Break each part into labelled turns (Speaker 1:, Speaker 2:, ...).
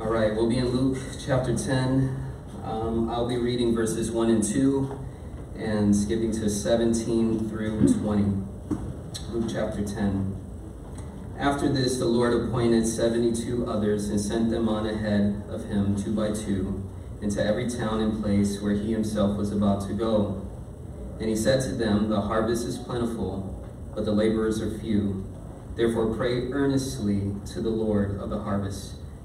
Speaker 1: All right, we'll be in Luke chapter 10. Um, I'll be reading verses 1 and 2 and skipping to 17 through 20. Luke chapter 10. After this, the Lord appointed 72 others and sent them on ahead of him, two by two, into every town and place where he himself was about to go. And he said to them, The harvest is plentiful, but the laborers are few. Therefore, pray earnestly to the Lord of the harvest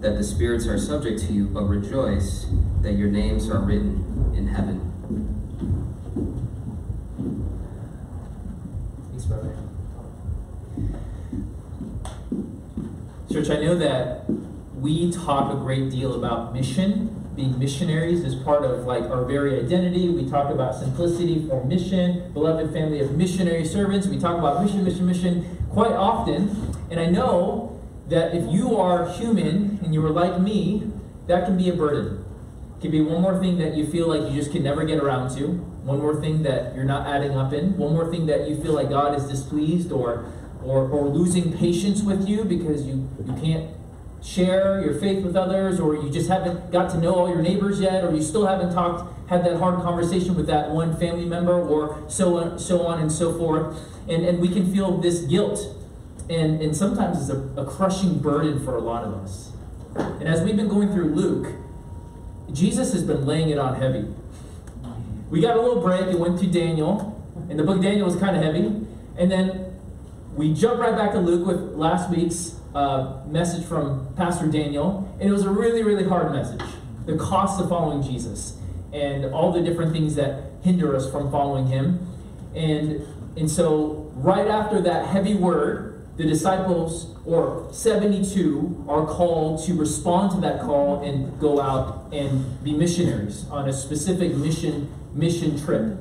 Speaker 1: that the spirits are subject to you, but rejoice that your names are written in heaven.
Speaker 2: Thanks, brother. Church, I know that we talk a great deal about mission. Being missionaries is part of like our very identity. We talk about simplicity for mission, beloved family of missionary servants. We talk about mission, mission, mission quite often. And I know that if you are human and you are like me, that can be a burden. It can be one more thing that you feel like you just can never get around to, one more thing that you're not adding up in, one more thing that you feel like God is displeased or or, or losing patience with you because you, you can't share your faith with others, or you just haven't got to know all your neighbors yet, or you still haven't talked, had that hard conversation with that one family member, or so on, so on and so forth. And, and we can feel this guilt and, and sometimes it's a, a crushing burden for a lot of us. And as we've been going through Luke, Jesus has been laying it on heavy. We got a little break and went through Daniel, and the book of Daniel was kind of heavy. And then we jumped right back to Luke with last week's uh, message from Pastor Daniel, and it was a really, really hard message. The cost of following Jesus and all the different things that hinder us from following him. And, and so, right after that heavy word, the disciples, or 72, are called to respond to that call and go out and be missionaries on a specific mission mission trip.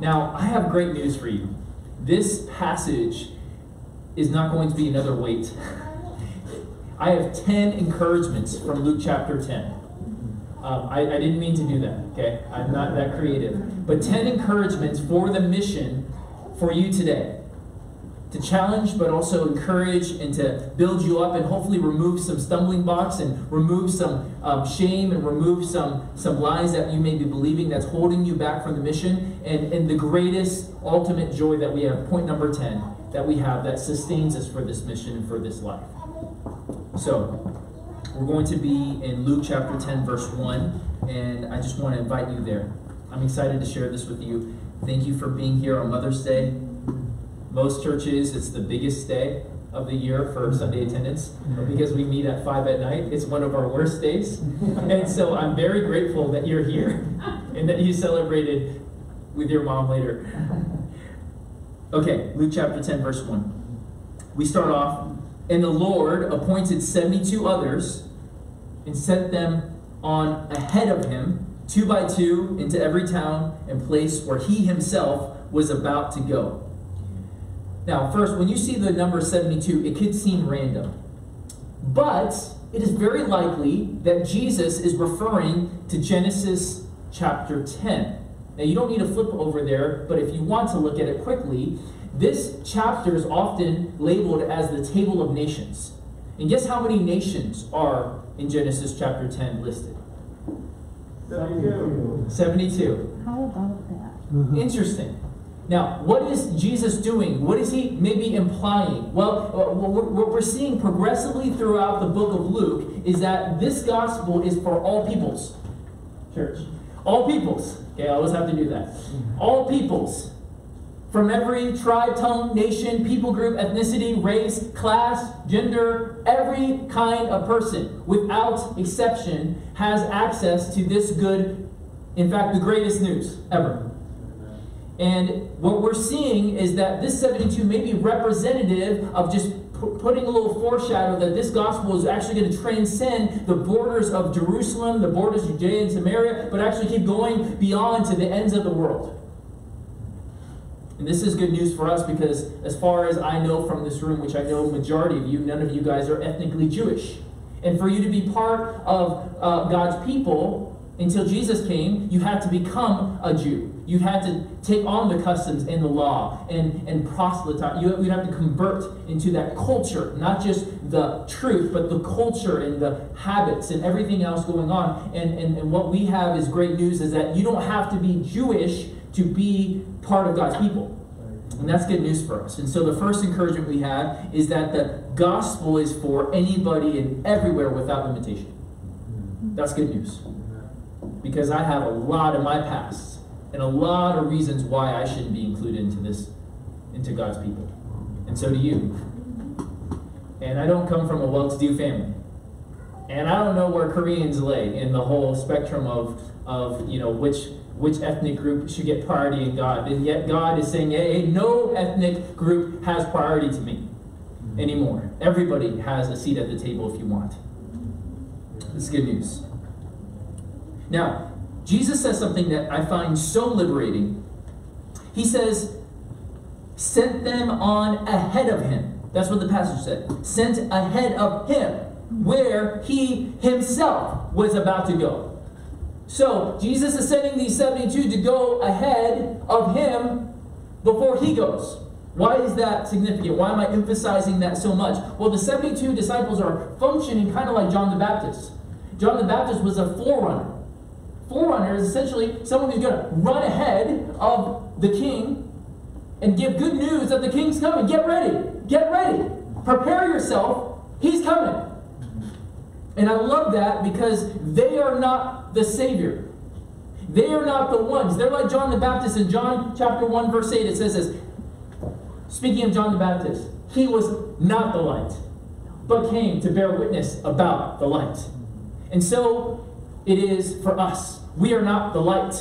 Speaker 2: Now, I have great news for you. This passage is not going to be another weight. I have 10 encouragements from Luke chapter 10. Um, I, I didn't mean to do that, okay? I'm not that creative. But 10 encouragements for the mission for you today to challenge but also encourage and to build you up and hopefully remove some stumbling blocks and remove some um, shame and remove some some lies that you may be believing that's holding you back from the mission. And and the greatest ultimate joy that we have point number 10 that we have that sustains us for this mission and for this life. So we're going to be in luke chapter 10 verse 1 and i just want to invite you there. I'm excited to share this with you. Thank you for being here on mother's day most churches, it's the biggest day of the year for Sunday attendance mm-hmm. because we meet at 5 at night. It's one of our worst days. and so I'm very grateful that you're here and that you celebrated with your mom later. Okay, Luke chapter 10, verse 1. We start off, and the Lord appointed 72 others and sent them on ahead of him, two by two, into every town and place where he himself was about to go. Now, first, when you see the number 72, it could seem random. But it is very likely that Jesus is referring to Genesis chapter 10. Now, you don't need to flip over there, but if you want to look at it quickly, this chapter is often labeled as the Table of Nations. And guess how many nations are in Genesis chapter 10 listed? 72. 72.
Speaker 3: How about that? Mm-hmm.
Speaker 2: Interesting. Now, what is Jesus doing? What is he maybe implying? Well, uh, what we're seeing progressively throughout the book of Luke is that this gospel is for all peoples. Church. All peoples. Okay, I always have to do that. All peoples. From every tribe, tongue, nation, people group, ethnicity, race, class, gender, every kind of person, without exception, has access to this good, in fact, the greatest news ever. And what we're seeing is that this 72 may be representative of just putting a little foreshadow that this gospel is actually going to transcend the borders of Jerusalem, the borders of Judea and Samaria, but actually keep going beyond to the ends of the world. And this is good news for us because, as far as I know from this room, which I know majority of you, none of you guys are ethnically Jewish. And for you to be part of uh, God's people until Jesus came, you had to become a Jew. You had to take on the customs and the law and, and proselytize. You, would have to convert into that culture, not just the truth, but the culture and the habits and everything else going on. And, and, and what we have is great news is that you don't have to be Jewish to be part of God's people. And that's good news for us. And so the first encouragement we have is that the gospel is for anybody and everywhere without limitation. That's good news. Because I have a lot in my past and a lot of reasons why I shouldn't be included into this, into God's people. And so do you. And I don't come from a well to do family. And I don't know where Koreans lay in the whole spectrum of, of you know, which which ethnic group should get priority in God. And yet God is saying, hey, no ethnic group has priority to me anymore. Everybody has a seat at the table if you want. This is good news. Now, Jesus says something that I find so liberating. He says, sent them on ahead of him. That's what the passage said. Sent ahead of him, where he himself was about to go. So Jesus is sending these 72 to go ahead of him before he goes. Why is that significant? Why am I emphasizing that so much? Well, the 72 disciples are functioning kind of like John the Baptist. John the Baptist was a forerunner. Forerunner is essentially someone who's going to run ahead of the king and give good news that the king's coming. Get ready. Get ready. Prepare yourself. He's coming. And I love that because they are not the Savior. They are not the ones. They're like John the Baptist in John chapter 1, verse 8. It says this Speaking of John the Baptist, he was not the light, but came to bear witness about the light. And so it is for us. We are not the light.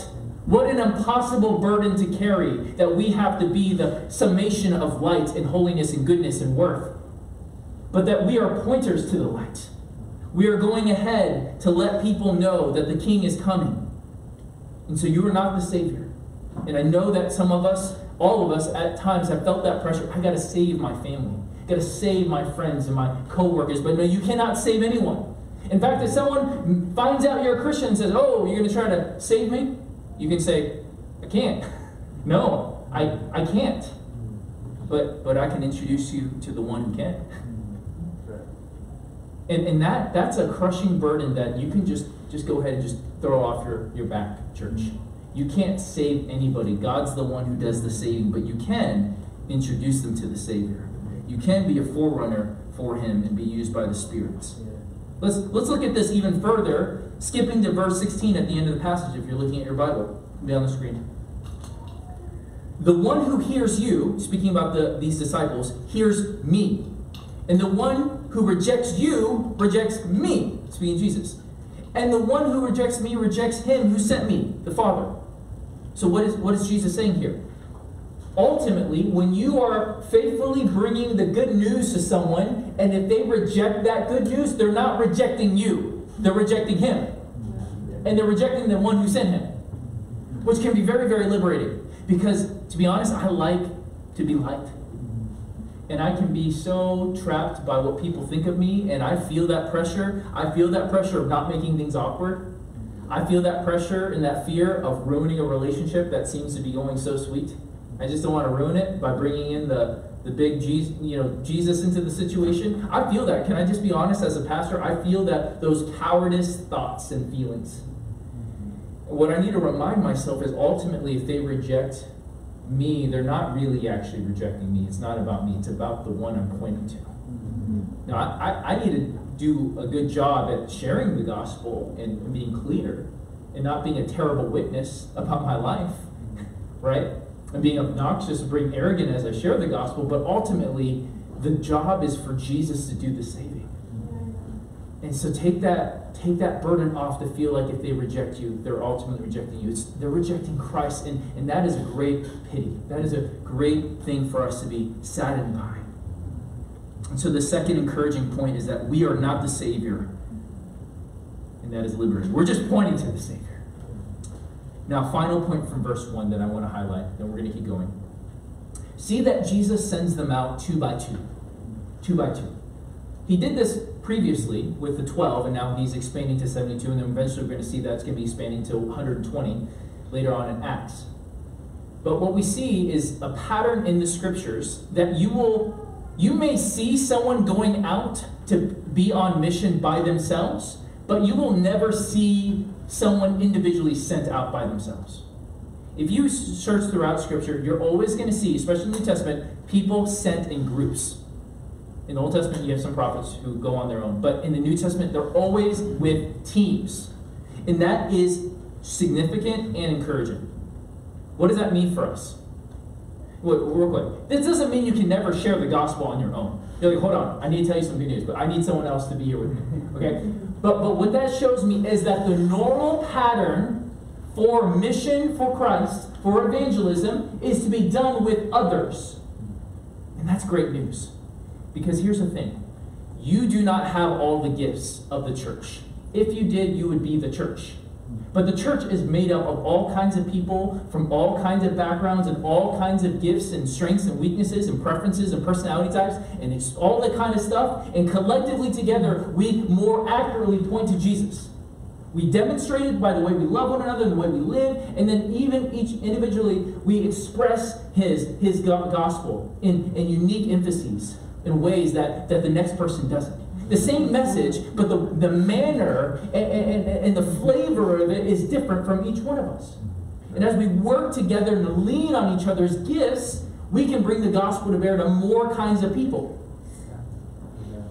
Speaker 2: What an impossible burden to carry that we have to be the summation of light and holiness and goodness and worth. But that we are pointers to the light. We are going ahead to let people know that the King is coming. And so you are not the Savior. And I know that some of us, all of us at times have felt that pressure. I got to save my family. I got to save my friends and my coworkers. But no, you cannot save anyone. In fact, if someone finds out you're a Christian and says, "Oh, you're going to try to save me," you can say, "I can't." no, I I can't. But but I can introduce you to the one who can. And, and that that's a crushing burden that you can just just go ahead and just throw off your, your back, church. You can't save anybody. God's the one who does the saving, but you can introduce them to the Savior. You can be a forerunner for him and be used by the Spirit. Let's let's look at this even further, skipping to verse 16 at the end of the passage if you're looking at your Bible. Be on the screen. The one who hears you, speaking about the, these disciples, hears me. And the one who rejects you rejects me, speaking Jesus. And the one who rejects me rejects him who sent me, the Father. So what is what is Jesus saying here? Ultimately, when you are faithfully bringing the good news to someone, and if they reject that good news, they're not rejecting you. They're rejecting him. And they're rejecting the one who sent him. Which can be very, very liberating. Because to be honest, I like to be liked and I can be so trapped by what people think of me, and I feel that pressure. I feel that pressure of not making things awkward. I feel that pressure and that fear of ruining a relationship that seems to be going so sweet. I just don't want to ruin it by bringing in the the big Jesus, you know, Jesus into the situation. I feel that. Can I just be honest as a pastor? I feel that those cowardice thoughts and feelings. What I need to remind myself is ultimately if they reject me, they're not really actually rejecting me. It's not about me, it's about the one I'm pointing to. Mm-hmm. Now, I, I need to do a good job at sharing the gospel and being clear and not being a terrible witness about my life, right? And being obnoxious, being arrogant as I share the gospel, but ultimately, the job is for Jesus to do the saving. And so take that take that burden off to feel like if they reject you, they're ultimately rejecting you. It's, they're rejecting Christ, and, and that is a great pity. That is a great thing for us to be saddened by. And so the second encouraging point is that we are not the Savior, and that is liberty. We're just pointing to the Savior. Now, final point from verse 1 that I want to highlight, then we're going to keep going. See that Jesus sends them out two by two. Two by two. He did this previously with the 12, and now he's expanding to 72, and then eventually we're going to see that it's going to be expanding to 120 later on in Acts. But what we see is a pattern in the scriptures that you will you may see someone going out to be on mission by themselves, but you will never see someone individually sent out by themselves. If you search throughout Scripture, you're always going to see, especially in the New Testament, people sent in groups. In the Old Testament, you have some prophets who go on their own, but in the New Testament, they're always with teams. And that is significant and encouraging. What does that mean for us? Wait, real quick. This doesn't mean you can never share the gospel on your own. You're like, hold on, I need to tell you some good news, but I need someone else to be here with me. Okay? But but what that shows me is that the normal pattern for mission for Christ, for evangelism, is to be done with others. And that's great news. Because here's the thing. You do not have all the gifts of the church. If you did, you would be the church. But the church is made up of all kinds of people from all kinds of backgrounds and all kinds of gifts and strengths and weaknesses and preferences and personality types and it's all that kind of stuff. And collectively together, we more accurately point to Jesus. We demonstrate it by the way we love one another, and the way we live, and then even each individually, we express His His gospel in, in unique emphases in ways that, that the next person doesn't the same message, but the, the manner and, and, and the flavor of it is different from each one of us. And as we work together and lean on each other's gifts, we can bring the gospel to bear to more kinds of people.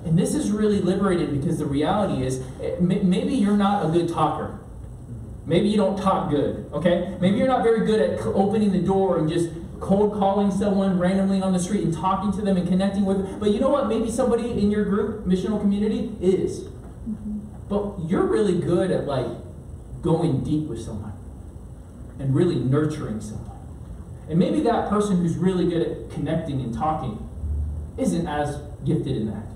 Speaker 2: And this is really liberating because the reality is eh, maybe you're not a good talker. Maybe you don't talk good, okay? Maybe you're not very good at opening the door and just cold calling someone randomly on the street and talking to them and connecting with them. But you know what? Maybe somebody in your group, missional community, is. Mm-hmm. But you're really good at like going deep with someone and really nurturing someone. And maybe that person who's really good at connecting and talking isn't as gifted in that.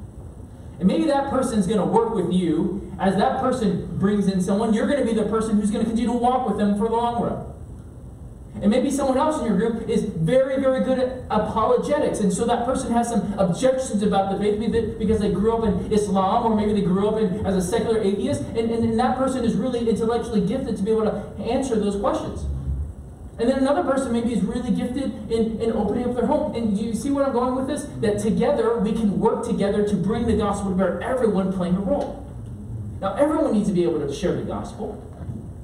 Speaker 2: And maybe that person's going to work with you as that person brings in someone. You're going to be the person who's going to continue to walk with them for the long run. And maybe someone else in your group is very, very good at apologetics. And so that person has some objections about the faith because they grew up in Islam or maybe they grew up in, as a secular atheist. And, and, and that person is really intellectually gifted to be able to answer those questions. And then another person maybe is really gifted in, in opening up their home. And do you see where I'm going with this? That together we can work together to bring the gospel to bear, everyone playing a role. Now, everyone needs to be able to share the gospel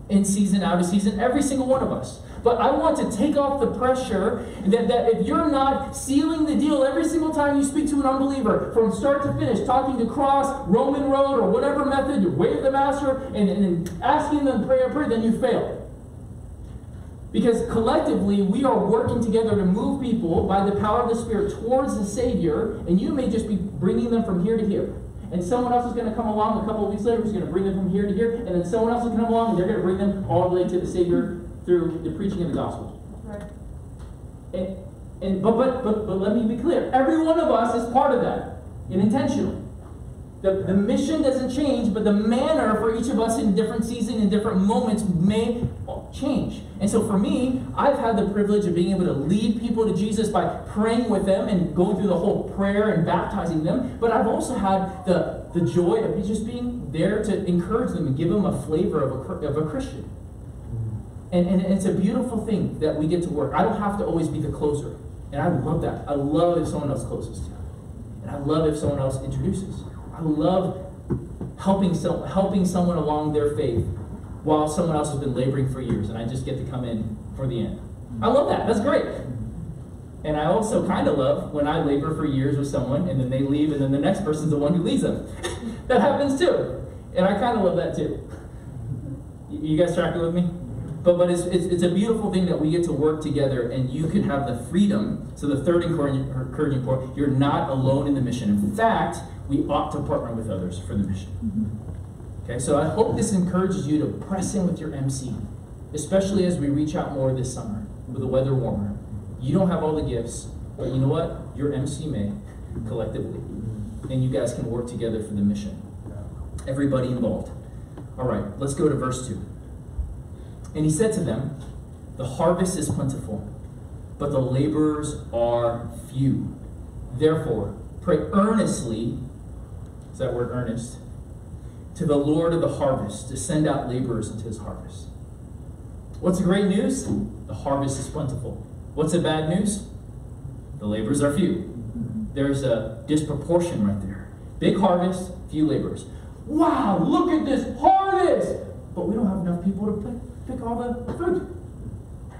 Speaker 2: in season, out of season, every single one of us. But I want to take off the pressure that, that if you're not sealing the deal every single time you speak to an unbeliever, from start to finish, talking to cross, Roman road, or whatever method, you Way of the Master and, and asking them to pray a prayer, then you fail. Because collectively, we are working together to move people by the power of the Spirit towards the Savior, and you may just be bringing them from here to here. And someone else is going to come along a couple of weeks later who's going to bring them from here to here, and then someone else will come along and they're going to bring them all the way to the Savior through the preaching of the gospel. Right. And, and but, but but but let me be clear. Every one of us is part of that, and intentional. The, the mission doesn't change, but the manner for each of us in different seasons and different moments may change. And so for me, I've had the privilege of being able to lead people to Jesus by praying with them and going through the whole prayer and baptizing them. But I've also had the, the joy of just being there to encourage them and give them a flavor of a, of a Christian. And, and it's a beautiful thing that we get to work. I don't have to always be the closer. And I love that. I love if someone else closes. And I love if someone else introduces. I love helping, helping someone along their faith while someone else has been laboring for years and I just get to come in for the end. I love that. That's great. And I also kind of love when I labor for years with someone and then they leave and then the next person's the one who leads them. that happens too. And I kind of love that too. You guys tracking with me? But, but it's, it's, it's, a beautiful thing that we get to work together and you can have the freedom. So, the third encouraging point, you're not alone in the mission. In fact, we ought to partner with others for the mission. Mm-hmm. Okay, so I hope this encourages you to press in with your MC, especially as we reach out more this summer with the weather warmer. You don't have all the gifts, but you know what? Your MC may collectively. and you guys can work together for the mission. Everybody involved. All right, let's go to verse 2. And he said to them, The harvest is plentiful, but the laborers are few. Therefore, pray earnestly, is that word earnest, to the Lord of the harvest to send out laborers into his harvest. What's the great news? The harvest is plentiful. What's the bad news? The laborers are few. There's a disproportion right there. Big harvest, few laborers. Wow, look at this harvest! But we don't have enough people to pick, pick all the fruit.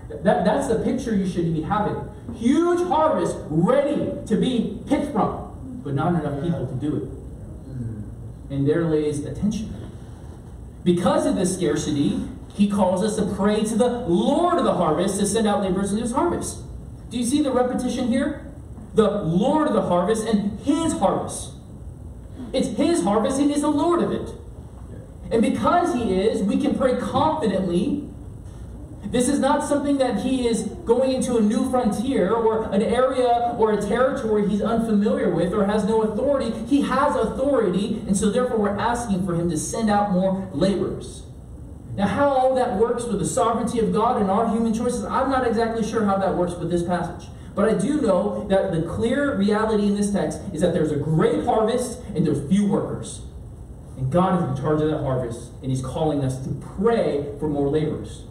Speaker 2: That, that's the picture you should be having. Huge harvest ready to be picked from, but not enough people to do it. And there lays attention. Because of this scarcity, he calls us to pray to the Lord of the harvest to send out laborers into his harvest. Do you see the repetition here? The Lord of the harvest and his harvest. It's his harvest and he's the Lord of it. And because he is, we can pray confidently. This is not something that he is going into a new frontier or an area or a territory he's unfamiliar with or has no authority. He has authority, and so therefore we're asking for him to send out more laborers. Now, how all that works with the sovereignty of God and our human choices, I'm not exactly sure how that works with this passage. But I do know that the clear reality in this text is that there's a great harvest and there's few workers. And God is in charge of that harvest, and He's calling us to pray for more laborers.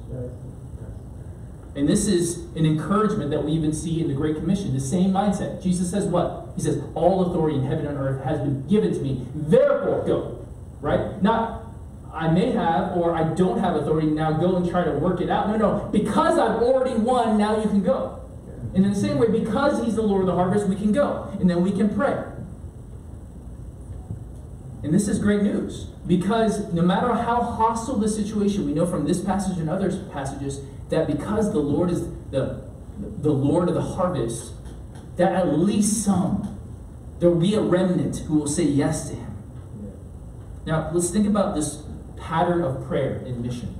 Speaker 2: And this is an encouragement that we even see in the Great Commission, the same mindset. Jesus says what? He says, All authority in heaven and earth has been given to me, therefore go. Right? Not, I may have or I don't have authority, now go and try to work it out. No, no. Because I've already won, now you can go. And in the same way, because He's the Lord of the harvest, we can go. And then we can pray. And this is great news because no matter how hostile the situation, we know from this passage and other passages that because the Lord is the, the Lord of the harvest, that at least some, there will be a remnant who will say yes to Him. Now, let's think about this pattern of prayer in mission.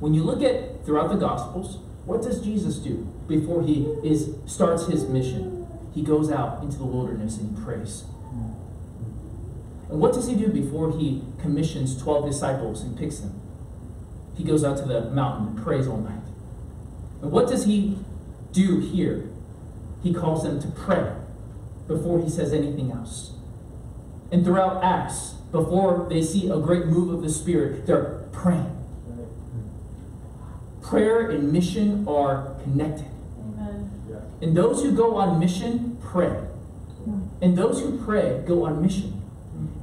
Speaker 2: When you look at throughout the Gospels, what does Jesus do before he is starts his mission? He goes out into the wilderness and he prays. And what does he do before he commissions 12 disciples and picks them? He goes out to the mountain and prays all night. And what does he do here? He calls them to pray before he says anything else. And throughout Acts, before they see a great move of the Spirit, they're praying. Prayer and mission are connected.
Speaker 3: Amen.
Speaker 2: And those who go on mission pray. And those who pray go on mission.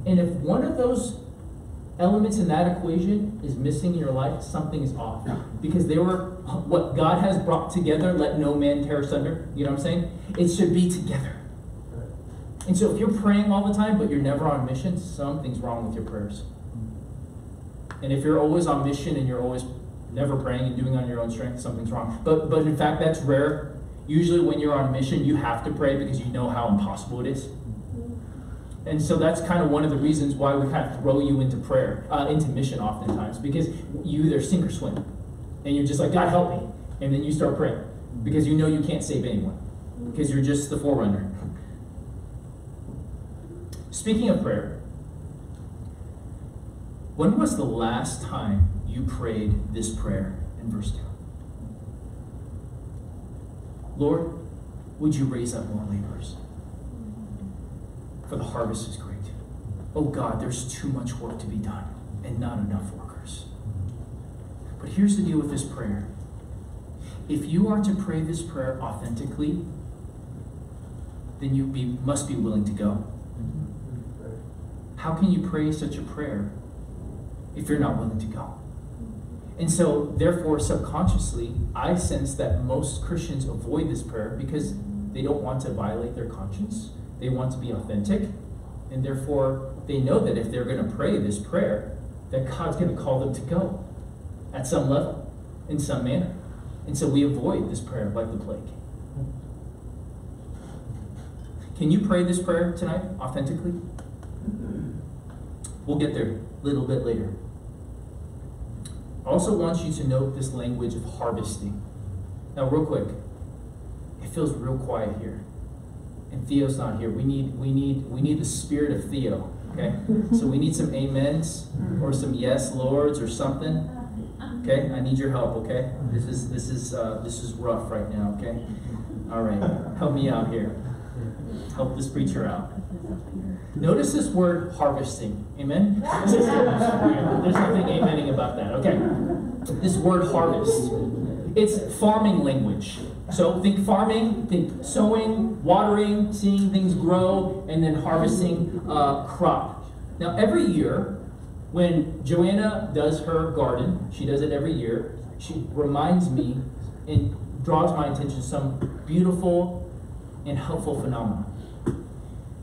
Speaker 2: And if one of those elements in that equation is missing in your life, something is off. Because they were what God has brought together, let no man tear asunder. You know what I'm saying? It should be together. And so if you're praying all the time, but you're never on mission, something's wrong with your prayers. And if you're always on mission and you're always never praying and doing on your own strength, something's wrong. But but in fact that's rare. Usually when you're on mission, you have to pray because you know how impossible it is. And so that's kind of one of the reasons why we kind of throw you into prayer, uh, into mission oftentimes, because you either sink or swim. And you're just like, God help me. And then you start praying because you know you can't save anyone because you're just the forerunner. Speaking of prayer, when was the last time you prayed this prayer in verse 2? Lord, would you raise up more laborers? For the harvest is great. Oh God, there's too much work to be done and not enough workers. But here's the deal with this prayer. If you are to pray this prayer authentically, then you be, must be willing to go. How can you pray such a prayer if you're not willing to go? And so, therefore, subconsciously, I sense that most Christians avoid this prayer because they don't want to violate their conscience. They want to be authentic. And therefore, they know that if they're going to pray this prayer, that God's going to call them to go at some level, in some manner. And so we avoid this prayer like the plague. Can you pray this prayer tonight authentically? We'll get there a little bit later. I also want you to note this language of harvesting. Now, real quick, it feels real quiet here. And Theo's not here. We need we need we need the spirit of Theo. Okay? So we need some amens or some yes lords or something. Okay? I need your help, okay? This is this is uh, this is rough right now, okay? All right. Help me out here. Help this preacher out. Notice this word harvesting. Amen? There's nothing amening about that. Okay. This word harvest. It's farming language. So think farming, think sowing, watering, seeing things grow, and then harvesting uh, crop. Now, every year, when Joanna does her garden, she does it every year, she reminds me and draws my attention to some beautiful and helpful phenomena.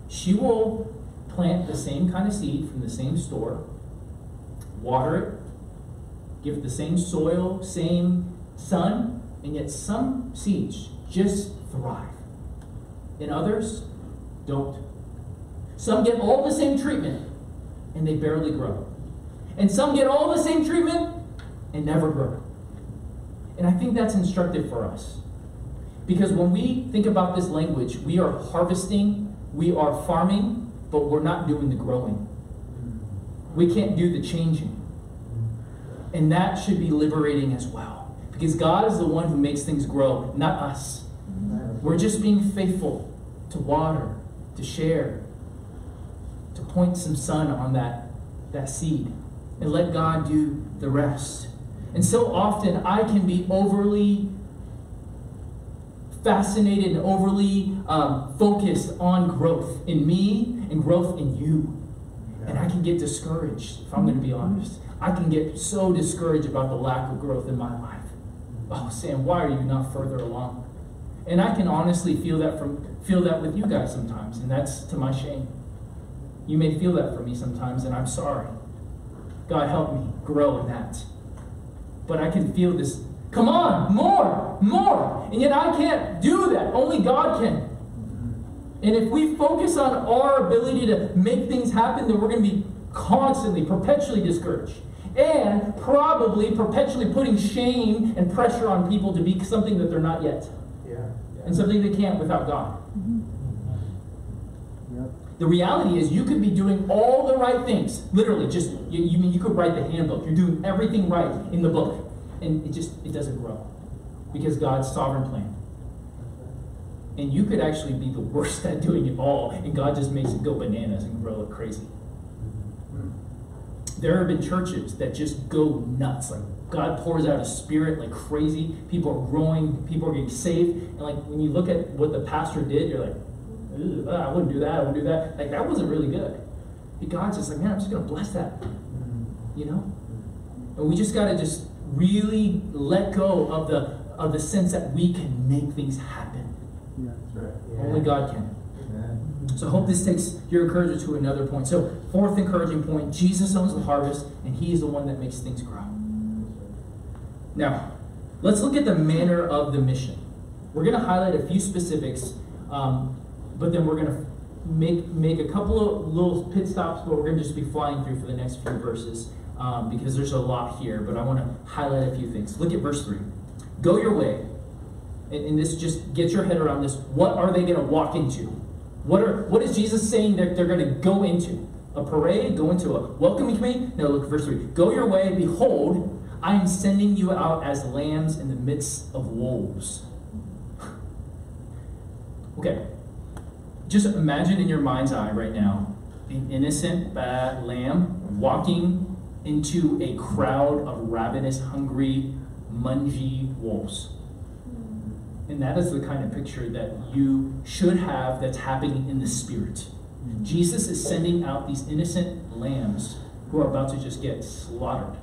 Speaker 2: She will plant the same kind of seed from the same store, water it, give it the same soil, same sun, and yet some seeds just thrive. And others don't. Some get all the same treatment and they barely grow. And some get all the same treatment and never grow. And I think that's instructive for us. Because when we think about this language, we are harvesting, we are farming, but we're not doing the growing. We can't do the changing. And that should be liberating as well. Because God is the one who makes things grow, not us. We're just being faithful to water, to share, to point some sun on that, that seed, and let God do the rest. And so often I can be overly fascinated and overly um, focused on growth in me and growth in you. And I can get discouraged, if I'm going to be honest. I can get so discouraged about the lack of growth in my life. Oh, Sam, why are you not further along? And I can honestly feel that from feel that with you guys sometimes, and that's to my shame. You may feel that for me sometimes, and I'm sorry. God help me grow in that. But I can feel this, come on, more, more. And yet I can't do that. Only God can. And if we focus on our ability to make things happen, then we're going to be constantly, perpetually discouraged. And probably perpetually putting shame and pressure on people to be something that they're not yet.
Speaker 3: Yeah.
Speaker 2: And something they can't without God. Mm-hmm.
Speaker 3: Yep.
Speaker 2: The reality is, you could be doing all the right things. Literally, just you, you mean you could write the handbook. You're doing everything right in the book, and it just it doesn't grow because God's sovereign plan. And you could actually be the worst at doing it all, and God just makes it go bananas and grow like crazy. There have been churches that just go nuts. Like God pours out a spirit like crazy. People are growing. People are getting saved. And like when you look at what the pastor did, you're like, "Ugh, ah, I wouldn't do that. I wouldn't do that. Like that wasn't really good. But God's just like, man, I'm just gonna bless that. You know. And we just gotta just really let go of the of the sense that we can make things happen.
Speaker 3: Yeah.
Speaker 2: Only God can. So I hope this takes your encouragement to another point. So, fourth encouraging point Jesus owns the harvest, and He is the one that makes things grow. Now, let's look at the manner of the mission. We're going to highlight a few specifics, um, but then we're going to make, make a couple of little pit stops, but we're going to just be flying through for the next few verses um, because there's a lot here, but I want to highlight a few things. Look at verse 3. Go your way. And, and this just get your head around this. What are they going to walk into? What are what is Jesus saying that they're going to go into? A parade? Go into a welcoming committee? No, look, verse 3. Go your way, behold, I am sending you out as lambs in the midst of wolves. okay. Just imagine in your mind's eye right now an innocent bad lamb walking into a crowd of ravenous, hungry, mungy wolves. And that is the kind of picture that you should have that's happening in the spirit. Jesus is sending out these innocent lambs who are about to just get slaughtered,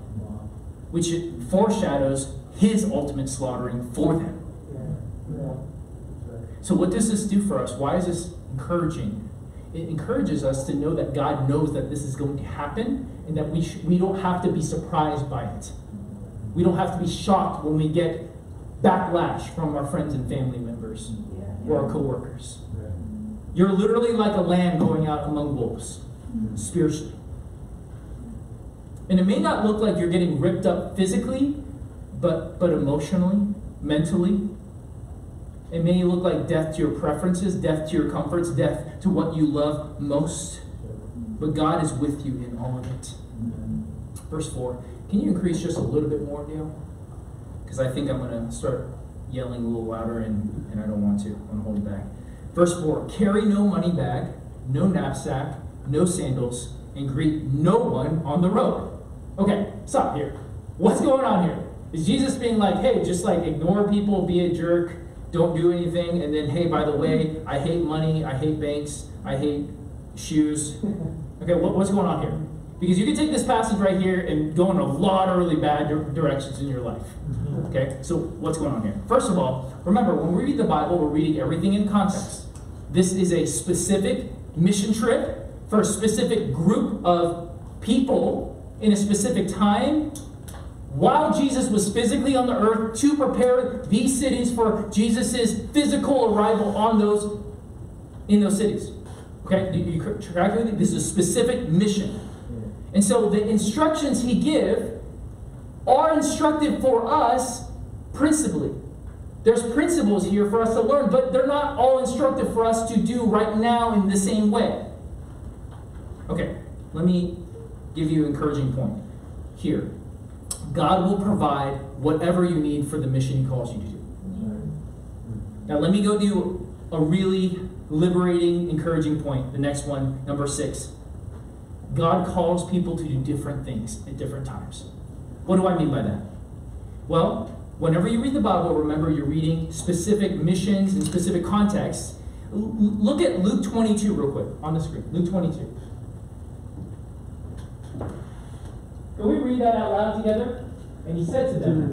Speaker 2: which foreshadows his ultimate slaughtering for them. So, what does this do for us? Why is this encouraging? It encourages us to know that God knows that this is going to happen and that we, sh- we don't have to be surprised by it. We don't have to be shocked when we get backlash from our friends and family members or our coworkers. You're literally like a lamb going out among wolves, mm-hmm. spiritually. And it may not look like you're getting ripped up physically, but, but emotionally, mentally, It may look like death to your preferences, death to your comforts, death to what you love most. But God is with you in all of it. Mm-hmm. Verse 4. Can you increase just a little bit more, Neil? Because I think I'm going to start yelling a little louder and, and I don't want to. I'm going to hold it back. Verse 4 Carry no money bag, no knapsack, no sandals, and greet no one on the road. Okay, stop here. What's going on here? Is Jesus being like, hey, just like ignore people, be a jerk, don't do anything, and then, hey, by the way, I hate money, I hate banks, I hate shoes. Okay, what, what's going on here? Because you can take this passage right here and go in a lot of really bad directions in your life. Mm-hmm. Okay, so what's going on here? First of all, remember, when we read the Bible, we're reading everything in context. This is a specific mission trip for a specific group of people in a specific time while Jesus was physically on the earth to prepare these cities for Jesus' physical arrival on those in those cities. Okay, you, you track with me? This is a specific mission. And so the instructions he give are instructive for us principally. There's principles here for us to learn, but they're not all instructive for us to do right now in the same way. Okay, let me give you an encouraging point here. God will provide whatever you need for the mission He calls you to do. Now, let me go do a really liberating, encouraging point. The next one, number six. God calls people to do different things at different times. What do I mean by that? Well, whenever you read the Bible, remember you're reading specific missions and specific contexts. Look at Luke 22 real quick on the screen. Luke 22. Can we read that out loud together? And he said to them,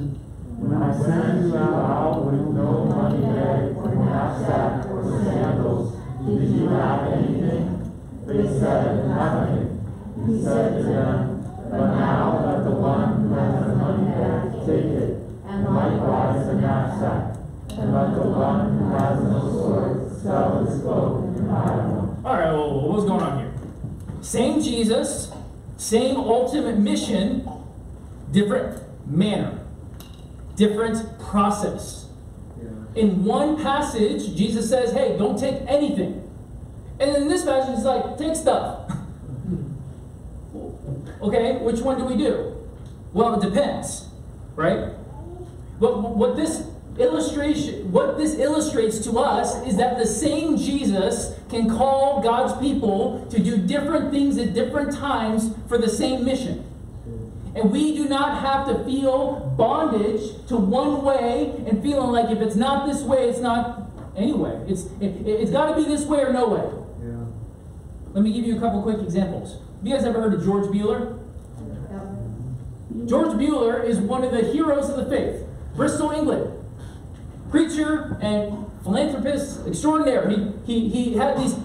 Speaker 3: When I send you out with no money bag or knapsack or sandals, did you have anything? They said, Nothing. He said to them, But now let the one who has a money bag take it, and likewise a knapsack. And let the one who has no sword sell his cloak and buy one.
Speaker 2: All right, well, what's going on here? Same Jesus, same ultimate mission, different manner, different process. In one passage, Jesus says, hey, don't take anything. And in this passage, he's like, take stuff. okay, which one do we do? Well, it depends, right? But what this illustration, what this illustrates to us is that the same Jesus can call God's people to do different things at different times for the same mission. And we do not have to feel bondage to one way and feeling like if it's not this way, it's not anyway. It's it, it's got to be this way or no way. Yeah. Let me give you a couple quick examples. You guys ever heard of George Mueller? George Mueller is one of the heroes of the faith. Bristol, England. Preacher and philanthropist extraordinaire. He, he, he had these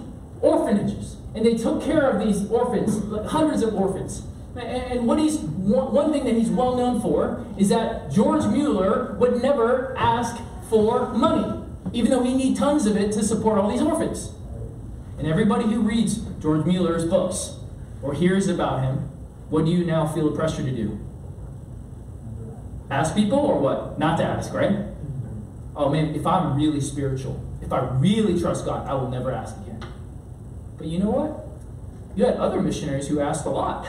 Speaker 2: orphanages, and they took care of these orphans, hundreds of orphans. And what he's one thing that he's well known for is that George Mueller would never ask for money, even though he need tons of it to support all these orphans. And everybody who reads George Mueller's books or hears about him, what do you now feel a pressure to do? Ask people or what? Not to ask, right? Oh man, if I'm really spiritual, if I really trust God, I will never ask again. But you know what? You had other missionaries who asked a lot.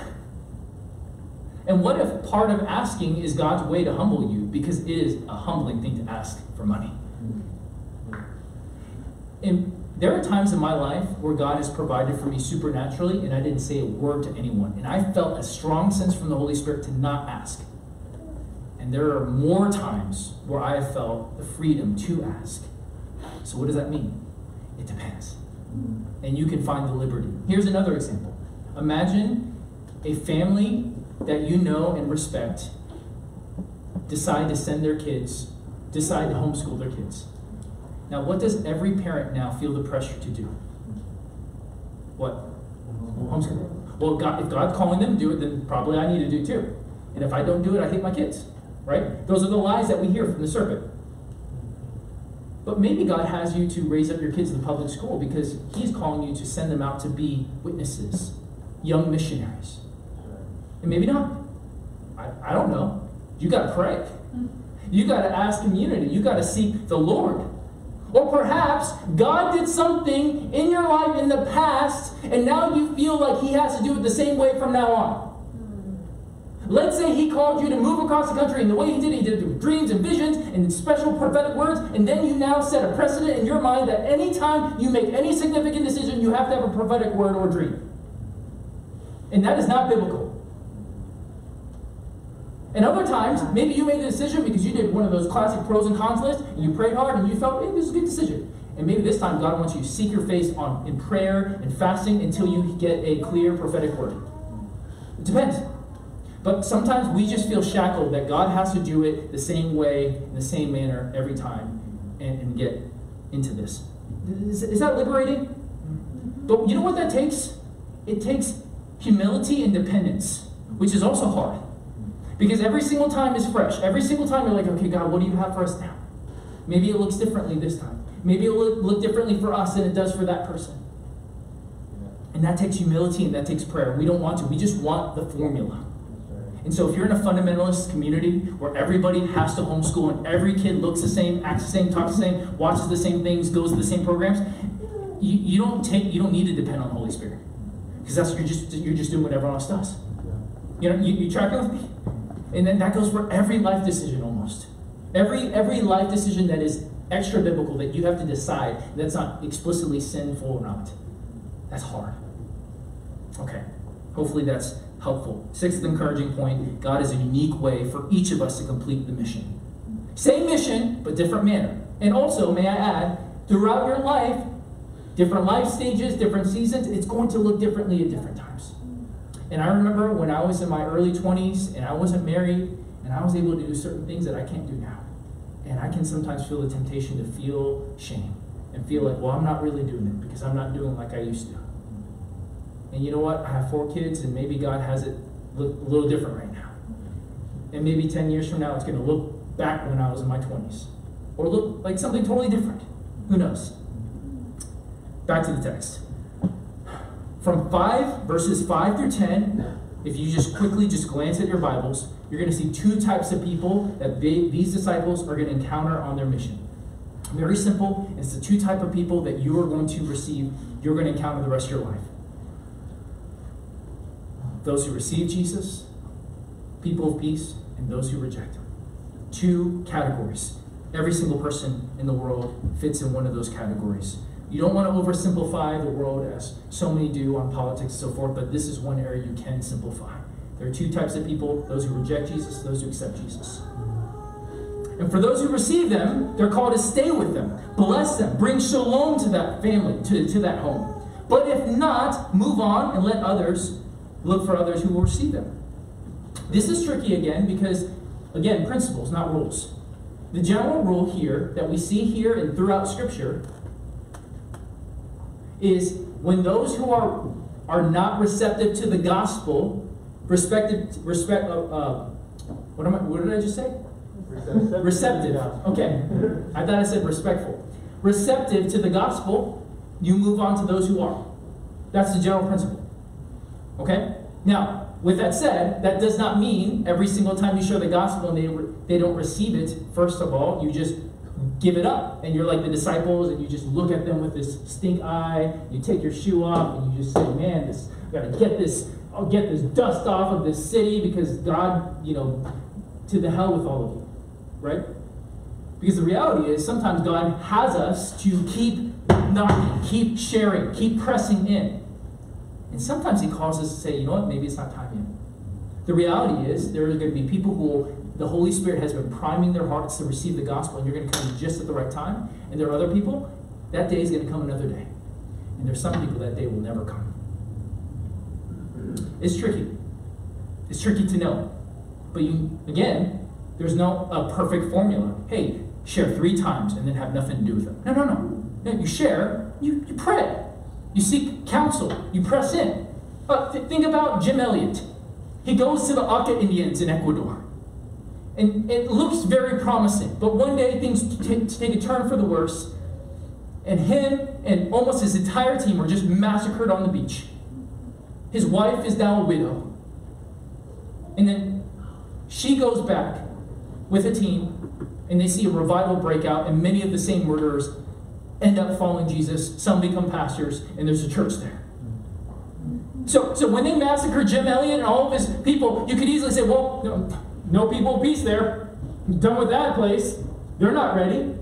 Speaker 2: And what if part of asking is God's way to humble you because it is a humbling thing to ask for money? Mm-hmm. And there are times in my life where God has provided for me supernaturally and I didn't say a word to anyone. And I felt a strong sense from the Holy Spirit to not ask. And there are more times where I have felt the freedom to ask. So, what does that mean? It depends. And you can find the liberty. Here's another example Imagine a family that you know and respect decide to send their kids, decide to homeschool their kids. Now, what does every parent now feel the pressure to do? What? Homeschool. Well, God, if God's calling them to do it, then probably I need to do too. And if I don't do it, I hate my kids. Right? Those are the lies that we hear from the serpent. But maybe God has you to raise up your kids in the public school because He's calling you to send them out to be witnesses, young missionaries. And maybe not. I, I don't know. You got to pray. Mm. You got to ask community. You got to seek the Lord. Or perhaps God did something in your life in the past, and now you feel like He has to do it the same way from now on. Let's say He called you to move across the country, and the way He did it, He did it through dreams and visions and special prophetic words, and then you now set a precedent in your mind that anytime you make any significant decision, you have to have a prophetic word or dream. And that is not biblical. And other times, maybe you made a decision because you did one of those classic pros and cons lists, and you prayed hard and you felt, hey, this is a good decision. And maybe this time God wants you to seek your face on in prayer and fasting until you get a clear prophetic word. It depends. But sometimes we just feel shackled that God has to do it the same way, in the same manner every time, and, and get into this. Is, is that liberating? But you know what that takes? It takes humility and dependence, which is also hard. Because every single time is fresh. Every single time you're like, okay, God, what do you have for us now? Maybe it looks differently this time. Maybe it will look differently for us than it does for that person. And that takes humility and that takes prayer. We don't want to. We just want the formula. And so if you're in a fundamentalist community where everybody has to homeschool and every kid looks the same, acts the same, talks the same, watches the same things, goes to the same programs, you, you don't take you don't need to depend on the Holy Spirit. Because that's you're just you're just doing what everyone else does. You know, you, you tracking with me? And then that goes for every life decision almost. Every every life decision that is extra biblical that you have to decide that's not explicitly sinful or not. That's hard. Okay. Hopefully that's helpful. Sixth encouraging point God is a unique way for each of us to complete the mission. Same mission, but different manner. And also, may I add, throughout your life, different life stages, different seasons, it's going to look differently at different times. And I remember when I was in my early 20s and I wasn't married and I was able to do certain things that I can't do now. And I can sometimes feel the temptation to feel shame and feel like, well, I'm not really doing it because I'm not doing like I used to. And you know what? I have four kids, and maybe God has it look a little different right now. And maybe 10 years from now, it's going to look back when I was in my 20s. Or look like something totally different. Who knows? Back to the text. From 5, verses 5 through 10, if you just quickly just glance at your Bibles, you're going to see two types of people that they, these disciples are going to encounter on their mission. Very simple. It's the two type of people that you are going to receive, you're going to encounter the rest of your life. Those who receive Jesus, people of peace, and those who reject him. Two categories. Every single person in the world fits in one of those categories. You don't want to oversimplify the world as so many do on politics and so forth, but this is one area you can simplify. There are two types of people those who reject Jesus, those who accept Jesus. And for those who receive them, they're called to stay with them, bless them, bring shalom to that family, to, to that home. But if not, move on and let others look for others who will receive them. This is tricky again because, again, principles, not rules. The general rule here that we see here and throughout Scripture is when those who are are not receptive to the gospel, respected, respect, uh, uh, what am I? What did I just say?
Speaker 3: Receptive.
Speaker 2: Receptive. Okay, I thought I said respectful. Receptive to the gospel, you move on to those who are. That's the general principle. Okay. Now, with that said, that does not mean every single time you share the gospel and they re- they don't receive it. First of all, you just give it up. And you're like the disciples, and you just look at them with this stink eye. You take your shoe off, and you just say, "Man, this I gotta get this. I'll get this dust off of this city because God, you know, to the hell with all of you, right?" Because the reality is, sometimes God has us to keep knocking, keep sharing, keep pressing in. And sometimes He calls us to say, "You know what? Maybe it's not time yet." The reality is, there are going to be people who will the Holy Spirit has been priming their hearts to receive the gospel, and you're going to come just at the right time. And there are other people, that day is going to come another day. And there's some people that day will never come. It's tricky. It's tricky to know. But you, again, there's no a perfect formula. Hey, share three times and then have nothing to do with it. No, no, no. no you share, you, you pray. You seek counsel. You press in. Uh, th- think about Jim Elliot. He goes to the Auca Indians in Ecuador. And it looks very promising. But one day things t- take a turn for the worse. And him and almost his entire team are just massacred on the beach. His wife is now a widow. And then she goes back with a team, and they see a revival break out, and many of the same murderers end up following Jesus, some become pastors, and there's a church there. So, so when they massacred Jim Elliot and all of his people, you could easily say, well, no, people of peace there. done with that place. They're not ready.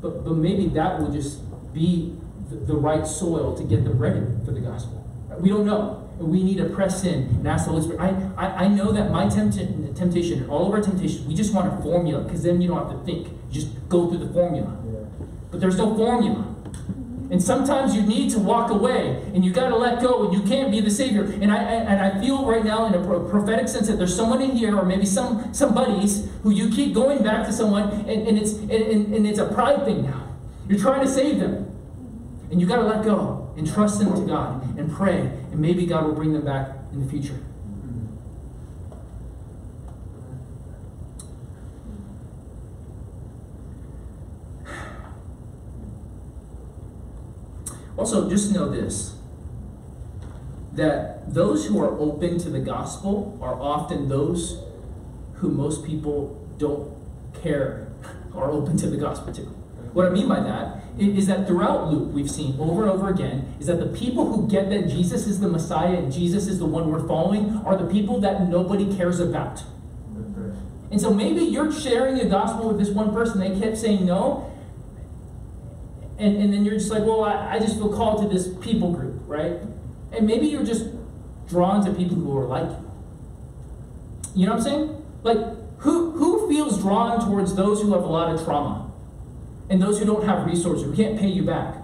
Speaker 2: But, but maybe that will just be the, the right soil to get them ready for the gospel. We don't know. We need to press in and ask the Holy Spirit. I, I, I know that my tempt- temptation, and all of our temptations, we just want a formula because then you don't have to think. You just go through the formula. But there's no formula. And sometimes you need to walk away and you got to let go and you can't be the Savior. And I, and I feel right now in a prophetic sense that there's someone in here or maybe some, some buddies who you keep going back to someone and, and, it's, and, and it's a pride thing now. You're trying to save them. And you got to let go and trust them to God and pray. And maybe God will bring them back in the future. Also, just know this that those who are open to the gospel are often those who most people don't care are open to the gospel to. What I mean by that is that throughout Luke, we've seen over and over again, is that the people who get that Jesus is the Messiah and Jesus is the one we're following are the people that nobody cares about. And so maybe you're sharing the gospel with this one person, they kept saying no, and, and then you're just like, well, I, I just feel called to this people group, right? And maybe you're just drawn to people who are like you. You know what I'm saying? Like, who, who feels drawn towards those who have a lot of trauma? And those who don't have resources, who can't pay you back?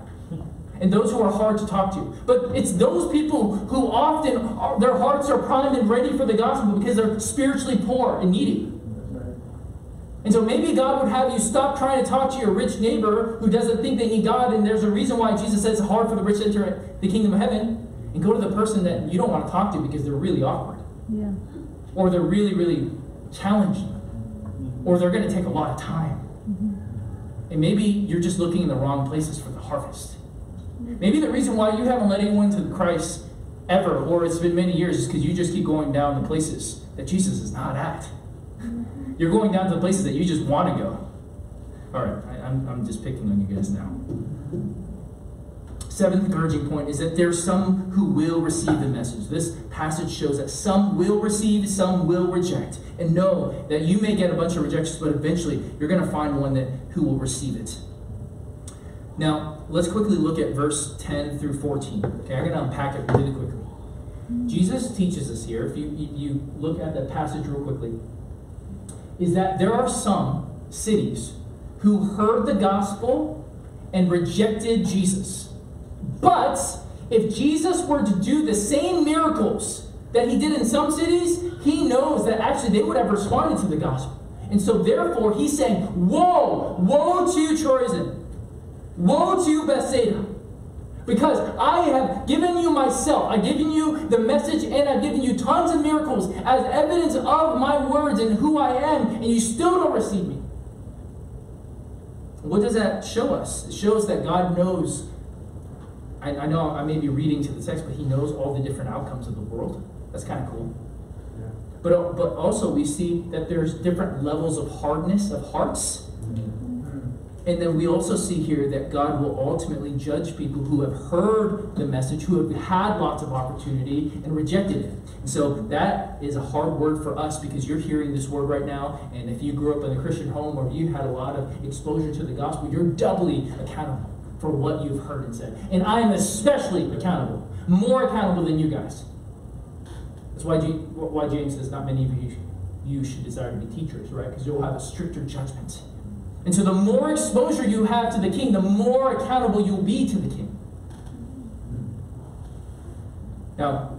Speaker 2: And those who are hard to talk to. But it's those people who often, are, their hearts are primed and ready for the gospel because they're spiritually poor and needy. And so maybe God would have you stop trying to talk to your rich neighbor who doesn't think they need God, and there's a reason why Jesus says it's hard for the rich to enter the kingdom of heaven, and go to the person that you don't want to talk to because they're really awkward. Yeah. Or they're really, really challenging. Mm-hmm. Or they're going to take a lot of time. Mm-hmm. And maybe you're just looking in the wrong places for the harvest. Mm-hmm. Maybe the reason why you haven't led anyone to Christ ever, or it's been many years, is because you just keep going down the places that Jesus is not at. Mm-hmm. You're going down to the places that you just want to go. All right, I, I'm, I'm just picking on you guys now. Seventh encouraging point is that there's some who will receive the message. This passage shows that some will receive, some will reject. And know that you may get a bunch of rejections, but eventually you're going to find one that who will receive it. Now, let's quickly look at verse 10 through 14. Okay, I'm going to unpack it really quickly. Jesus teaches us here, if you, you look at the passage real quickly, is that there are some cities who heard the gospel and rejected Jesus. But if Jesus were to do the same miracles that he did in some cities, he knows that actually they would have responded to the gospel. And so therefore he's saying, Woe, woe to Chorazin. Woe to Bethsaida. Because I have given you myself, I've given you the message, and I've given you tons of miracles as evidence of my words and who I am, and you still don't receive me. What does that show us? It shows that God knows. I, I know I may be reading to the text, but He knows all the different outcomes of the world. That's kind of cool. Yeah. But, but also, we see that there's different levels of hardness of hearts. Mm-hmm. And then we also see here that God will ultimately judge people who have heard the message, who have had lots of opportunity and rejected it. And so that is a hard word for us because you're hearing this word right now. And if you grew up in a Christian home or you had a lot of exposure to the gospel, you're doubly accountable for what you've heard and said. And I am especially accountable, more accountable than you guys. That's why, why James says not many of you, you should desire to be teachers, right? Because you'll have a stricter judgment. And so the more exposure you have to the king, the more accountable you'll be to the king. Now,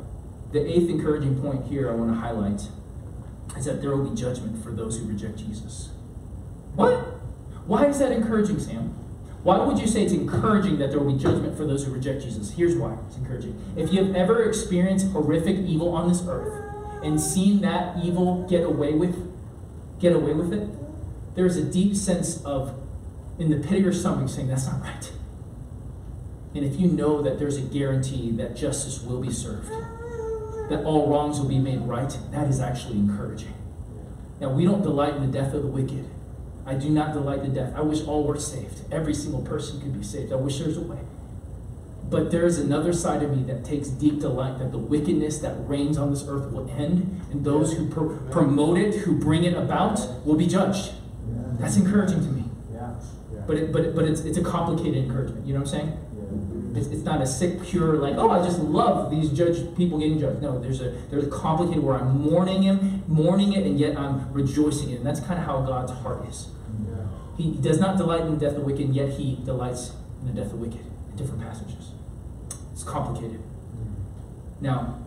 Speaker 2: the eighth encouraging point here I want to highlight is that there will be judgment for those who reject Jesus. What? Why is that encouraging, Sam? Why would you say it's encouraging that there will be judgment for those who reject Jesus? Here's why it's encouraging. If you have ever experienced horrific evil on this earth and seen that evil get away with get away with it, there's a deep sense of, in the pit of your stomach, saying, That's not right. And if you know that there's a guarantee that justice will be served, that all wrongs will be made right, that is actually encouraging. Now, we don't delight in the death of the wicked, I do not delight in death. I wish all were saved. Every single person could be saved. I wish there's a way. But there is another side of me that takes deep delight that the wickedness that reigns on this earth will end, and those who pr- promote it, who bring it about, will be judged. That's encouraging to me.
Speaker 3: Yeah.
Speaker 2: But it, but it, but it's it's a complicated encouragement. You know what I'm saying? Yeah. It's, it's not a sick, pure like oh I just love these judge people getting judged. No, there's a there's a complicated where I'm mourning him, mourning it, and yet I'm rejoicing it. And that's kind of how God's heart is. Yeah. He does not delight in the death of the wicked, yet he delights in the death of the wicked. In different passages. It's complicated. Mm. Now,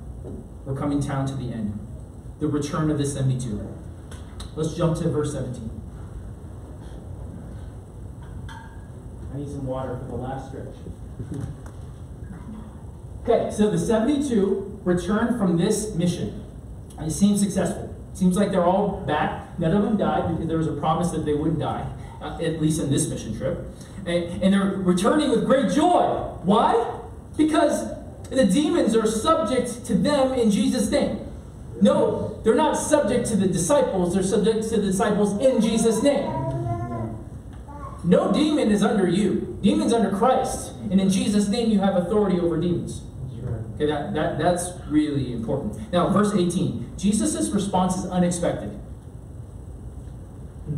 Speaker 2: we're coming down to the end. The return of the 72. Let's jump to verse 17. Need some water for the last stretch. Okay, so the 72 returned from this mission. It seems successful. Seems like they're all back. None of them died because there was a promise that they wouldn't die, uh, at least in this mission trip. And, and they're returning with great joy. Why? Because the demons are subject to them in Jesus' name. No, they're not subject to the disciples, they're subject to the disciples in Jesus' name. No demon is under you. Demon's under Christ. And in Jesus' name you have authority over demons. Okay, that, that, that's really important. Now, verse 18. Jesus' response is unexpected.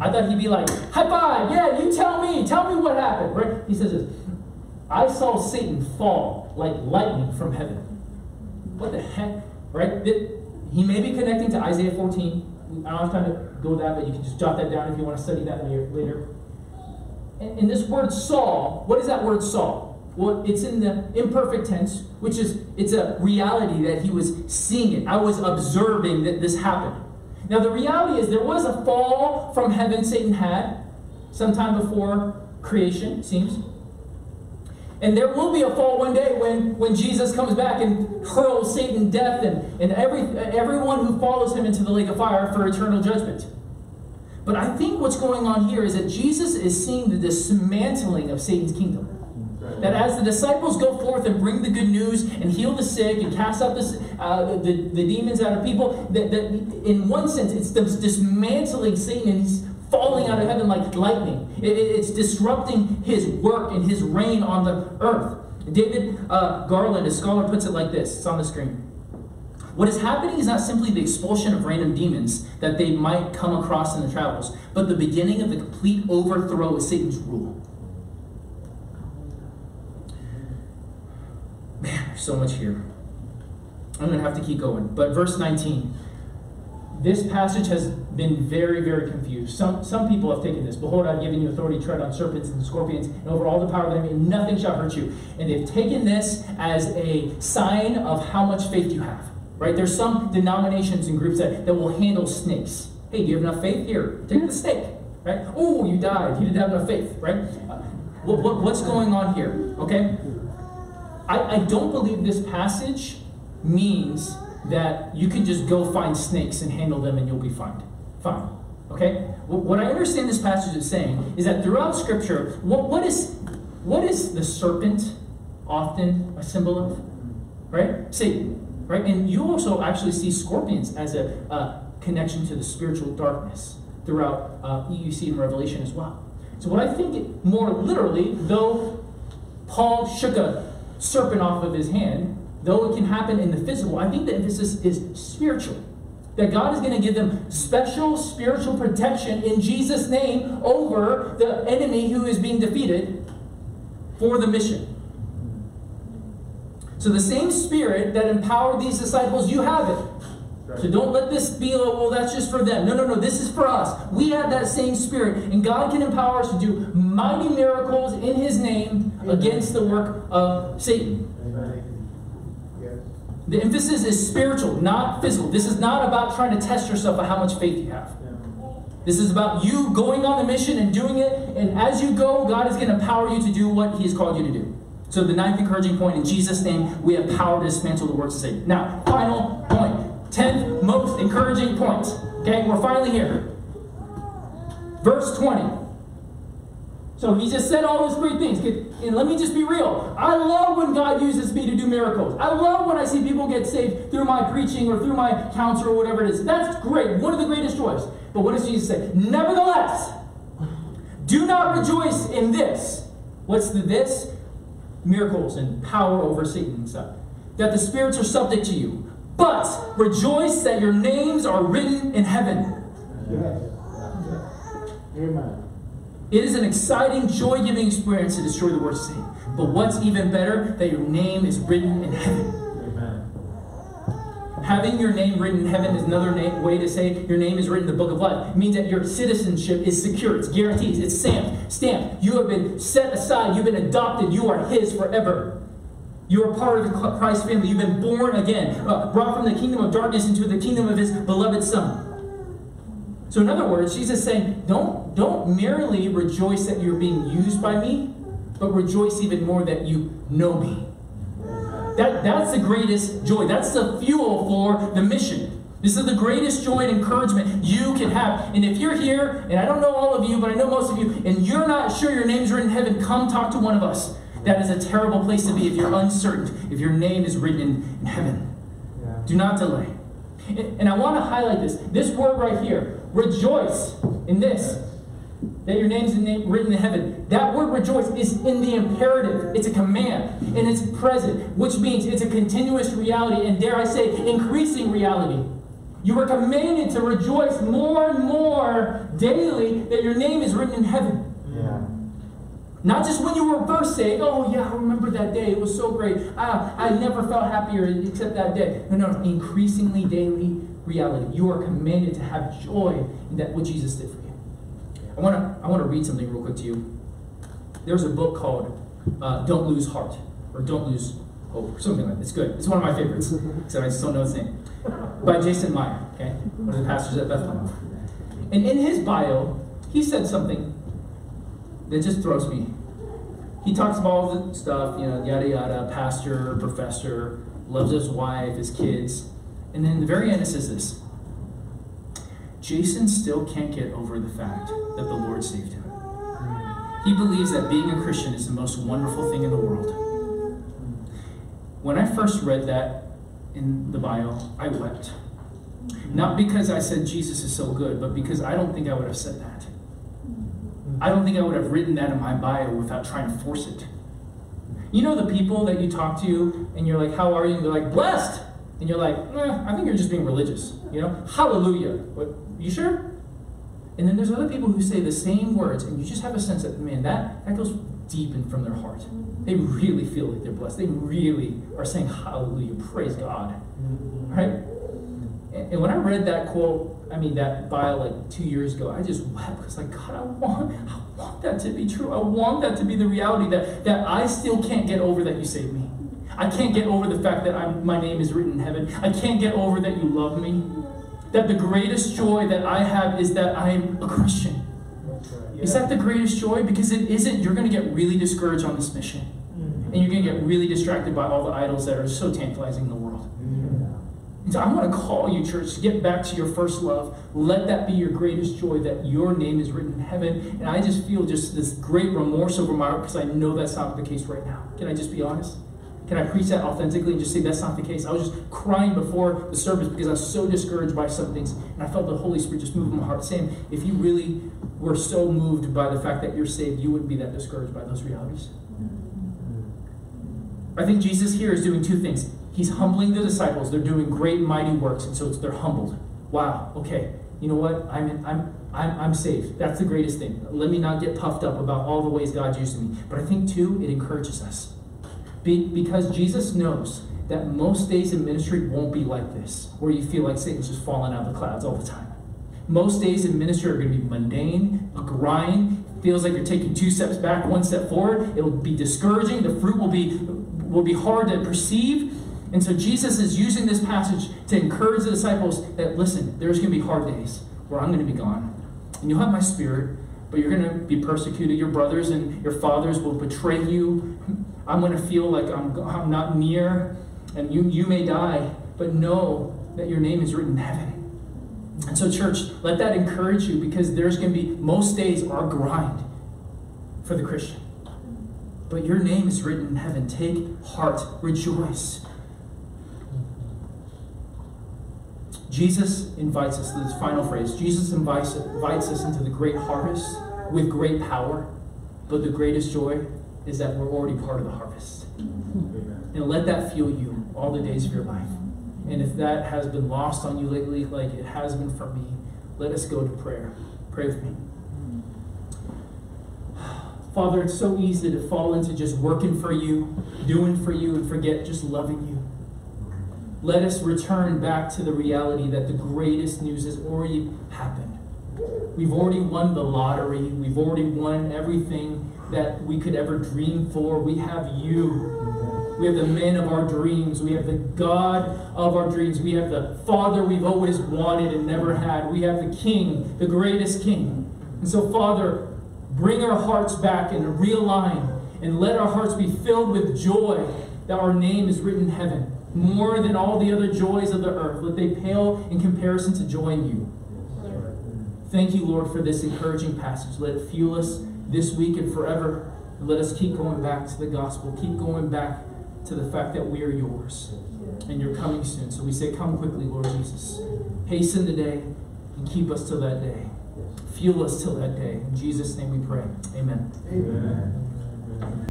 Speaker 2: I thought he'd be like, high five, yeah, you tell me, tell me what happened. Right? He says this, I saw Satan fall like lightning from heaven. What the heck? Right? He may be connecting to Isaiah 14. I don't have time to go that, but you can just jot that down if you want to study that later. And this word saw, what is that word saw? Well, it's in the imperfect tense, which is it's a reality that he was seeing it. I was observing that this happened. Now, the reality is there was a fall from heaven Satan had sometime before creation, seems. And there will be a fall one day when, when Jesus comes back and hurls Satan death and, and every, everyone who follows him into the lake of fire for eternal judgment. But I think what's going on here is that Jesus is seeing the dismantling of Satan's kingdom. That as the disciples go forth and bring the good news and heal the sick and cast out the, uh, the, the demons out of people, that, that in one sense it's the dismantling Satan and he's falling out of heaven like lightning. It, it, it's disrupting his work and his reign on the earth. David uh, Garland, a scholar, puts it like this. It's on the screen. What is happening is not simply the expulsion of random demons that they might come across in the travels, but the beginning of the complete overthrow of Satan's rule. Man, there's so much here. I'm going to have to keep going. But verse 19. This passage has been very, very confused. Some, some people have taken this. Behold, I've given you authority to tread on serpents and scorpions and over all the power of the enemy, and nothing shall hurt you. And they've taken this as a sign of how much faith you have. Right? There's some denominations and groups that, that will handle snakes. Hey, do you have enough faith? Here, take the snake. Right? Oh, you died. You didn't have enough faith. Right? Uh, what, what, what's going on here? Okay? I, I don't believe this passage means that you can just go find snakes and handle them and you'll be fine. Fine. Okay? What I understand this passage is saying is that throughout Scripture, what, what is what is the serpent often a symbol of? Right? Satan. Right? And you also actually see scorpions as a uh, connection to the spiritual darkness throughout uh, see in Revelation as well. So what I think more literally, though Paul shook a serpent off of his hand, though it can happen in the physical, I think the emphasis is spiritual. That God is going to give them special spiritual protection in Jesus' name over the enemy who is being defeated for the mission. So the same spirit that empowered these disciples, you have it. So don't let this be, oh, well, that's just for them. No, no, no, this is for us. We have that same spirit, and God can empower us to do mighty miracles in His name against the work of Satan. The emphasis is spiritual, not physical. This is not about trying to test yourself on how much faith you have. This is about you going on the mission and doing it, and as you go, God is going to empower you to do what He has called you to do. So, the ninth encouraging point in Jesus' name, we have power to dismantle the works of Satan. Now, final point. tenth most encouraging point. Okay, we're finally here. Verse 20. So he just said all those great things. And let me just be real. I love when God uses me to do miracles. I love when I see people get saved through my preaching or through my counsel or whatever it is. That's great. One of the greatest joys. But what does Jesus say? Nevertheless, do not rejoice in this. What's the this? Miracles and power over Satan and stuff. That the spirits are subject to you. But rejoice that your names are written in heaven.
Speaker 3: Yes. Amen.
Speaker 2: It is an exciting, joy giving experience to destroy the works of Satan. But what's even better, that your name is written in heaven. Having your name written in heaven is another na- way to say your name is written in the book of life. It means that your citizenship is secure, it's guaranteed, it's stamped. Stamped. You have been set aside, you've been adopted, you are His forever. You are part of the Christ family. You've been born again, uh, brought from the kingdom of darkness into the kingdom of His beloved Son. So, in other words, Jesus is saying, don't, don't merely rejoice that you're being used by me, but rejoice even more that you know me. That, that's the greatest joy. That's the fuel for the mission. This is the greatest joy and encouragement you can have. And if you're here, and I don't know all of you, but I know most of you, and you're not sure your name's written in heaven, come talk to one of us. That is a terrible place to be if you're uncertain, if your name is written in, heaven.
Speaker 3: Yeah.
Speaker 2: Do not delay. And, and I want to highlight this. This word right here, rejoice in this. That your name's name, written in heaven. That word rejoice is in the imperative. It's a command. And it's present, which means it's a continuous reality, and dare I say, increasing reality. You are commanded to rejoice more and more daily that your name is written in heaven.
Speaker 3: Yeah.
Speaker 2: Not just when you were first saved. Oh, yeah, I remember that day. It was so great. I, I never felt happier except that day. No, no, increasingly daily reality. You are commanded to have joy in that what Jesus did for you. I want to I want to read something real quick to you. There's a book called uh, "Don't Lose Heart" or "Don't Lose Hope" or something like that. It's good. It's one of my favorites. Except I just don't know his name. By Jason Meyer. Okay, one of the pastors at Bethlehem. And in his bio, he said something that just throws me. He talks about all the stuff, you know, yada yada, pastor, professor, loves his wife, his kids. And then the very end it says this Jason still can't get over the fact that the Lord saved him. He believes that being a Christian is the most wonderful thing in the world. When I first read that in the bio, I wept. Not because I said Jesus is so good, but because I don't think I would have said that. I don't think I would have written that in my bio without trying to force it. You know the people that you talk to and you're like, How are you? And they're like, Blessed! And you're like, eh, I think you're just being religious. You know? Hallelujah. You sure? And then there's other people who say the same words, and you just have a sense that, man, that, that goes deep in from their heart. They really feel like they're blessed. They really are saying hallelujah, praise God. Right? And and when I read that quote, I mean that bio like two years ago, I just wept because like God, I want, I want that to be true. I want that to be the reality that that I still can't get over that you saved me. I can't get over the fact that I'm, my name is written in heaven. I can't get over that you love me. That the greatest joy that I have is that I'm a Christian. Is that the greatest joy? Because it isn't, you're going to get really discouraged on this mission. Mm-hmm. And you're going to get really distracted by all the idols that are so tantalizing in the world. Mm-hmm. And so I want to call you, church, to get back to your first love. Let that be your greatest joy that your name is written in heaven. And I just feel just this great remorse over my heart because I know that's not the case right now. Can I just be honest? Can I preach that authentically and just say that's not the case? I was just crying before the service because I was so discouraged by some things. And I felt the Holy Spirit just move in my heart, saying, if you really were so moved by the fact that you're saved, you wouldn't be that discouraged by those realities. I think Jesus here is doing two things. He's humbling the disciples. They're doing great, mighty works, and so it's, they're humbled. Wow. Okay. You know what? I'm I'm I'm I'm saved. That's the greatest thing. Let me not get puffed up about all the ways God used me. But I think too, it encourages us, be, because Jesus knows that most days in ministry won't be like this, where you feel like Satan's just falling out of the clouds all the time. Most days in ministry are going to be mundane, a grind. Feels like you're taking two steps back, one step forward. It'll be discouraging. The fruit will be will be hard to perceive. And so Jesus is using this passage to encourage the disciples that listen, there's going to be hard days where I'm going to be gone. And you'll have my spirit, but you're going to be persecuted. Your brothers and your fathers will betray you. I'm going to feel like I'm, I'm not near, and you, you may die, but know that your name is written in heaven. And so, church, let that encourage you because there's going to be, most days are grind for the Christian. But your name is written in heaven. Take heart, rejoice. Jesus invites us, this final phrase, Jesus invites, invites us into the great harvest, with great power, but the greatest joy is that we're already part of the harvest. Mm-hmm. And let that fuel you all the days of your life. And if that has been lost on you lately, like it has been for me, let us go to prayer. Pray with me. Father, it's so easy to fall into just working for you, doing for you, and forget just loving you. Let us return back to the reality that the greatest news has already happened. We've already won the lottery. We've already won everything that we could ever dream for. We have you. We have the man of our dreams. We have the God of our dreams. We have the Father we've always wanted and never had. We have the King, the greatest King. And so, Father, bring our hearts back and realign and let our hearts be filled with joy that our name is written in heaven. More than all the other joys of the earth. Let they pale in comparison to joy in you. Thank you, Lord, for this encouraging passage. Let it fuel us this week and forever. And let us keep going back to the gospel. Keep going back to the fact that we are yours. And you're coming soon. So we say, Come quickly, Lord Jesus. Hasten the day and keep us till that day. Fuel us till that day. In Jesus' name we pray. Amen.
Speaker 3: Amen.